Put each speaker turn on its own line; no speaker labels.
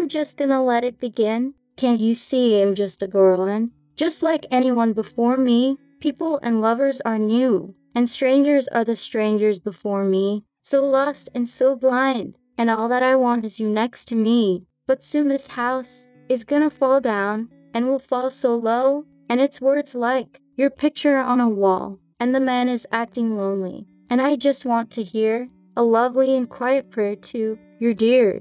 I'm just gonna let it begin. Can't you see I'm just a girl and just like anyone before me? People and lovers are new, and strangers are the strangers before me. So lost and so blind, and all that I want is you next to me. But soon this house is gonna fall down, and will fall so low, and it's words like your picture on a wall, and the man is acting lonely. And I just want to hear a lovely and quiet prayer to your dear